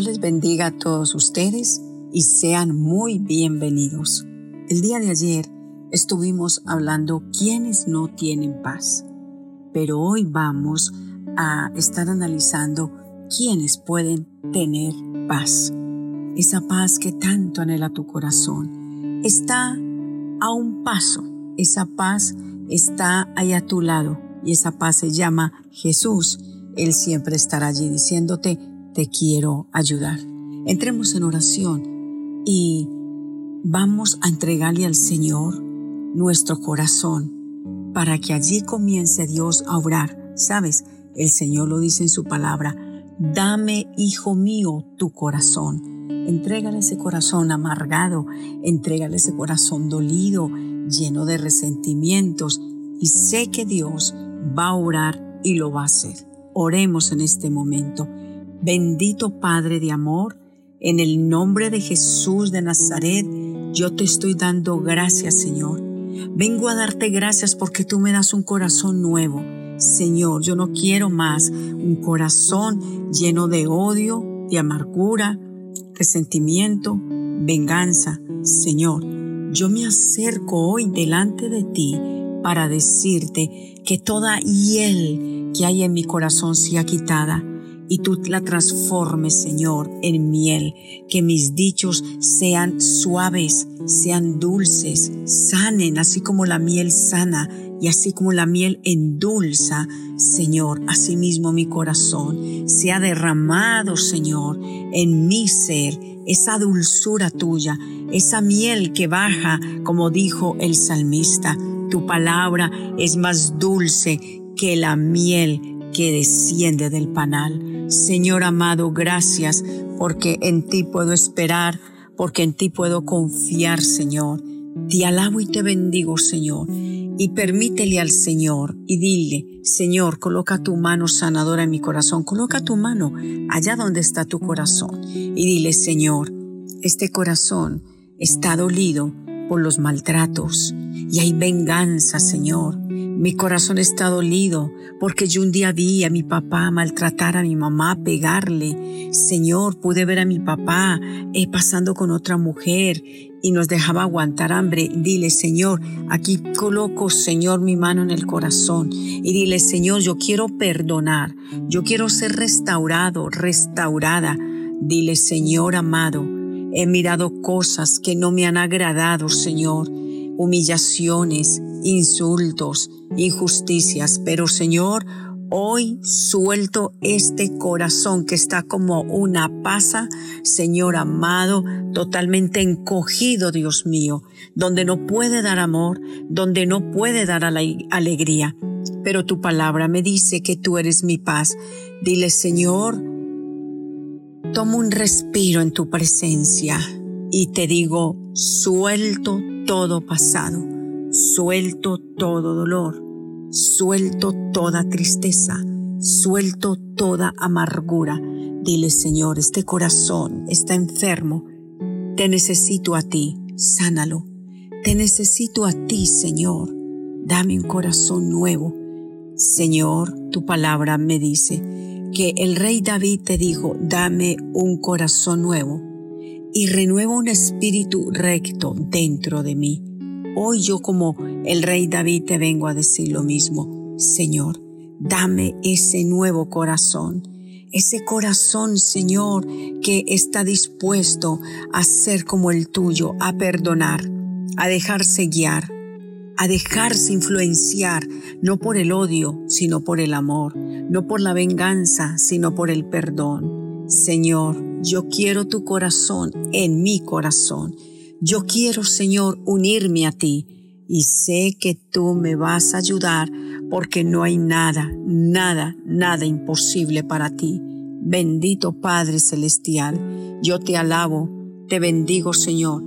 Les bendiga a todos ustedes y sean muy bienvenidos. El día de ayer estuvimos hablando quienes no tienen paz, pero hoy vamos a estar analizando quienes pueden tener paz. Esa paz que tanto anhela tu corazón está a un paso. Esa paz está ahí a tu lado y esa paz se llama Jesús. Él siempre estará allí diciéndote, te quiero ayudar. Entremos en oración y vamos a entregarle al Señor nuestro corazón para que allí comience Dios a obrar. Sabes, el Señor lo dice en su palabra, dame, hijo mío, tu corazón. Entrégale ese corazón amargado, entrégale ese corazón dolido, lleno de resentimientos, y sé que Dios va a orar y lo va a hacer. Oremos en este momento. Bendito Padre de amor, en el nombre de Jesús de Nazaret, yo te estoy dando gracias, Señor. Vengo a darte gracias porque tú me das un corazón nuevo. Señor, yo no quiero más un corazón lleno de odio, de amargura, resentimiento, venganza. Señor, yo me acerco hoy delante de ti para decirte que toda hiel que hay en mi corazón sea quitada y tú la transformes, Señor, en miel, que mis dichos sean suaves, sean dulces, sanen, así como la miel sana y así como la miel endulza, Señor, asimismo mi corazón sea derramado, Señor, en mi ser, esa dulzura tuya, esa miel que baja, como dijo el salmista. Tu palabra es más dulce que la miel que desciende del panal. Señor amado, gracias porque en ti puedo esperar, porque en ti puedo confiar, Señor. Te alabo y te bendigo, Señor. Y permítele al Señor y dile, Señor, coloca tu mano sanadora en mi corazón, coloca tu mano allá donde está tu corazón. Y dile, Señor, este corazón está dolido por los maltratos y hay venganza, Señor. Mi corazón está dolido porque yo un día vi a mi papá maltratar a mi mamá, pegarle. Señor, pude ver a mi papá eh, pasando con otra mujer y nos dejaba aguantar hambre. Dile, Señor, aquí coloco, Señor, mi mano en el corazón. Y dile, Señor, yo quiero perdonar. Yo quiero ser restaurado, restaurada. Dile, Señor amado, he mirado cosas que no me han agradado, Señor. Humillaciones, insultos, injusticias, pero Señor, hoy suelto este corazón que está como una pasa, Señor amado, totalmente encogido, Dios mío, donde no puede dar amor, donde no puede dar alegría. Pero tu palabra me dice que tú eres mi paz. Dile, Señor, tomo un respiro en tu presencia y te digo, suelto todo pasado Suelto todo dolor, suelto toda tristeza, suelto toda amargura. Dile, Señor, este corazón está enfermo. Te necesito a ti, sánalo. Te necesito a ti, Señor. Dame un corazón nuevo. Señor, tu palabra me dice que el rey David te dijo, dame un corazón nuevo y renueva un espíritu recto dentro de mí. Hoy yo como el rey David te vengo a decir lo mismo. Señor, dame ese nuevo corazón. Ese corazón, Señor, que está dispuesto a ser como el tuyo, a perdonar, a dejarse guiar, a dejarse influenciar, no por el odio, sino por el amor, no por la venganza, sino por el perdón. Señor, yo quiero tu corazón en mi corazón yo quiero, Señor, unirme a ti y sé que tú me vas a ayudar porque no hay nada, nada, nada imposible para ti. Bendito Padre Celestial, yo te alabo, te bendigo, Señor,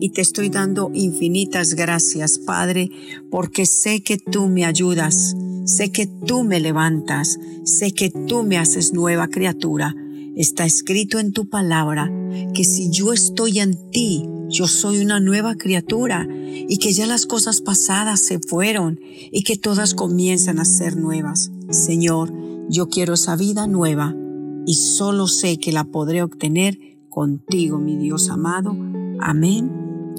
y te estoy dando infinitas gracias, Padre, porque sé que tú me ayudas, sé que tú me levantas, sé que tú me haces nueva criatura. Está escrito en tu palabra que si yo estoy en ti, yo soy una nueva criatura y que ya las cosas pasadas se fueron y que todas comienzan a ser nuevas. Señor, yo quiero esa vida nueva. y solo sé que la podré obtener contigo, mi Dios amado. Amén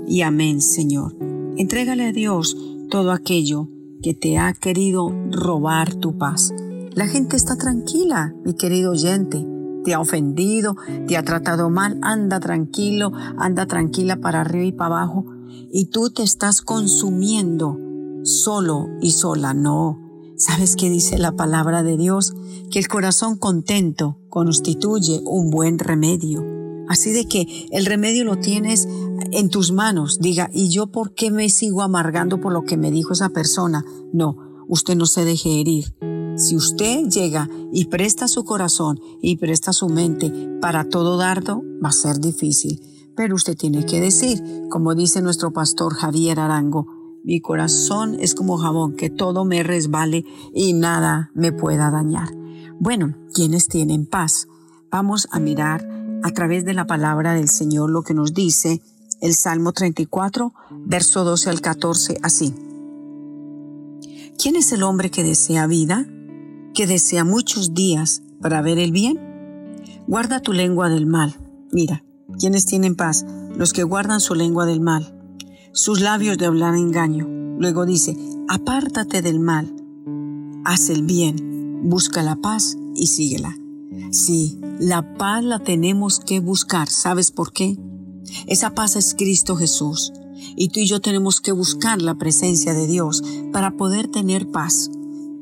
y amén, Señor. Entrégale a Dios todo aquello que te ha querido robar tu paz. La gente está tranquila, mi querido oyente. Te ha ofendido, te ha tratado mal, anda tranquilo, anda tranquila para arriba y para abajo. Y tú te estás consumiendo solo y sola. No. ¿Sabes qué dice la palabra de Dios? Que el corazón contento constituye un buen remedio. Así de que el remedio lo tienes en tus manos. Diga, ¿y yo por qué me sigo amargando por lo que me dijo esa persona? No, usted no se deje herir. Si usted llega y presta su corazón y presta su mente para todo dardo, va a ser difícil. Pero usted tiene que decir, como dice nuestro pastor Javier Arango, mi corazón es como jabón, que todo me resbale y nada me pueda dañar. Bueno, ¿quiénes tienen paz? Vamos a mirar a través de la palabra del Señor lo que nos dice el Salmo 34, verso 12 al 14, así. ¿Quién es el hombre que desea vida? Que desea muchos días para ver el bien? Guarda tu lengua del mal. Mira, quienes tienen paz, los que guardan su lengua del mal, sus labios de hablar engaño. Luego dice, apártate del mal, haz el bien, busca la paz y síguela. Sí, la paz la tenemos que buscar. ¿Sabes por qué? Esa paz es Cristo Jesús. Y tú y yo tenemos que buscar la presencia de Dios para poder tener paz.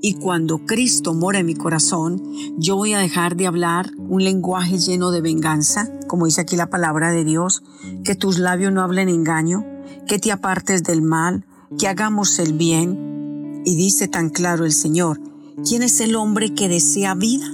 Y cuando Cristo mora en mi corazón, yo voy a dejar de hablar un lenguaje lleno de venganza, como dice aquí la palabra de Dios, que tus labios no hablen engaño, que te apartes del mal, que hagamos el bien. Y dice tan claro el Señor, ¿quién es el hombre que desea vida?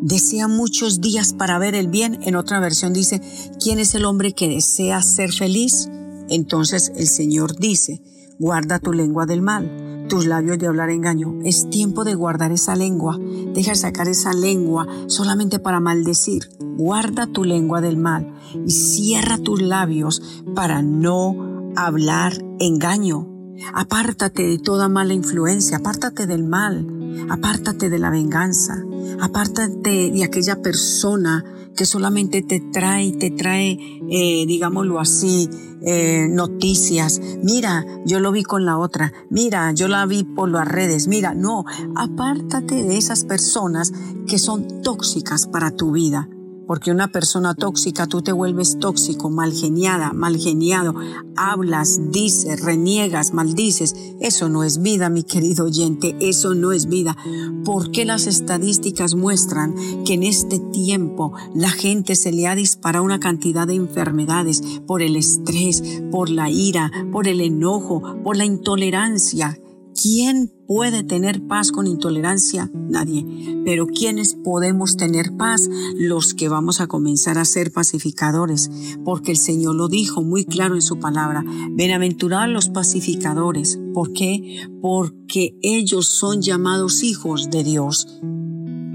Desea muchos días para ver el bien. En otra versión dice, ¿quién es el hombre que desea ser feliz? Entonces el Señor dice, guarda tu lengua del mal tus labios de hablar engaño. Es tiempo de guardar esa lengua. Deja de sacar esa lengua solamente para maldecir. Guarda tu lengua del mal y cierra tus labios para no hablar engaño. Apártate de toda mala influencia, apártate del mal, apártate de la venganza, apártate de aquella persona que solamente te trae, te trae, eh, digámoslo así, eh, noticias. Mira, yo lo vi con la otra. Mira, yo la vi por las redes. Mira, no, apártate de esas personas que son tóxicas para tu vida porque una persona tóxica tú te vuelves tóxico, mal geniada, mal geniado, hablas, dices, reniegas, maldices. Eso no es vida, mi querido oyente, eso no es vida. Porque las estadísticas muestran que en este tiempo la gente se le ha disparado una cantidad de enfermedades por el estrés, por la ira, por el enojo, por la intolerancia? ¿Quién puede tener paz con intolerancia? Nadie. Pero ¿quiénes podemos tener paz? Los que vamos a comenzar a ser pacificadores, porque el Señor lo dijo muy claro en su palabra. Bienaventurados los pacificadores. ¿Por qué? Porque ellos son llamados hijos de Dios.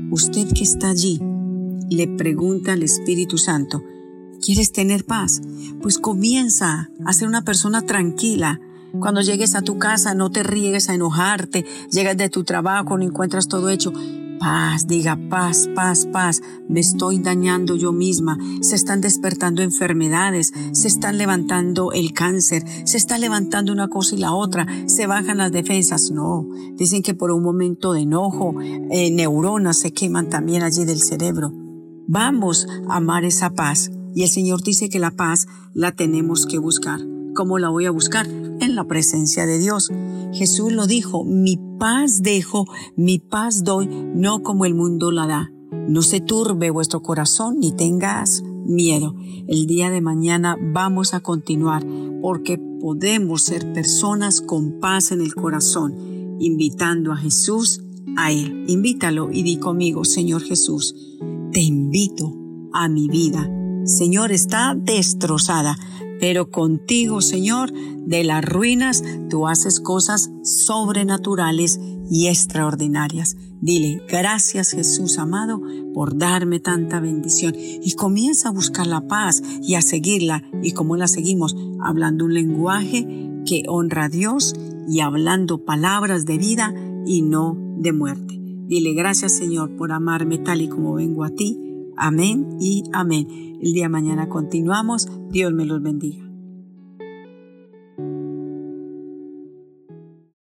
Usted que está allí, le pregunta al Espíritu Santo, ¿quieres tener paz? Pues comienza a ser una persona tranquila cuando llegues a tu casa, no te riegues a enojarte. Llegas de tu trabajo, no encuentras todo hecho. Paz, diga paz, paz, paz. Me estoy dañando yo misma. Se están despertando enfermedades, se están levantando el cáncer, se está levantando una cosa y la otra, se bajan las defensas. No, dicen que por un momento de enojo, eh, neuronas se queman también allí del cerebro. Vamos a amar esa paz. Y el Señor dice que la paz la tenemos que buscar. ¿Cómo la voy a buscar? La presencia de Dios. Jesús lo dijo, mi paz dejo, mi paz doy, no como el mundo la da. No se turbe vuestro corazón ni tengas miedo. El día de mañana vamos a continuar porque podemos ser personas con paz en el corazón, invitando a Jesús a Él. Invítalo y di conmigo, Señor Jesús, te invito a mi vida. Señor, está destrozada pero contigo, Señor, de las ruinas tú haces cosas sobrenaturales y extraordinarias. Dile, gracias Jesús amado por darme tanta bendición. Y comienza a buscar la paz y a seguirla. ¿Y cómo la seguimos? Hablando un lenguaje que honra a Dios y hablando palabras de vida y no de muerte. Dile, gracias Señor por amarme tal y como vengo a ti Amén y amén. El día mañana continuamos. Dios me los bendiga.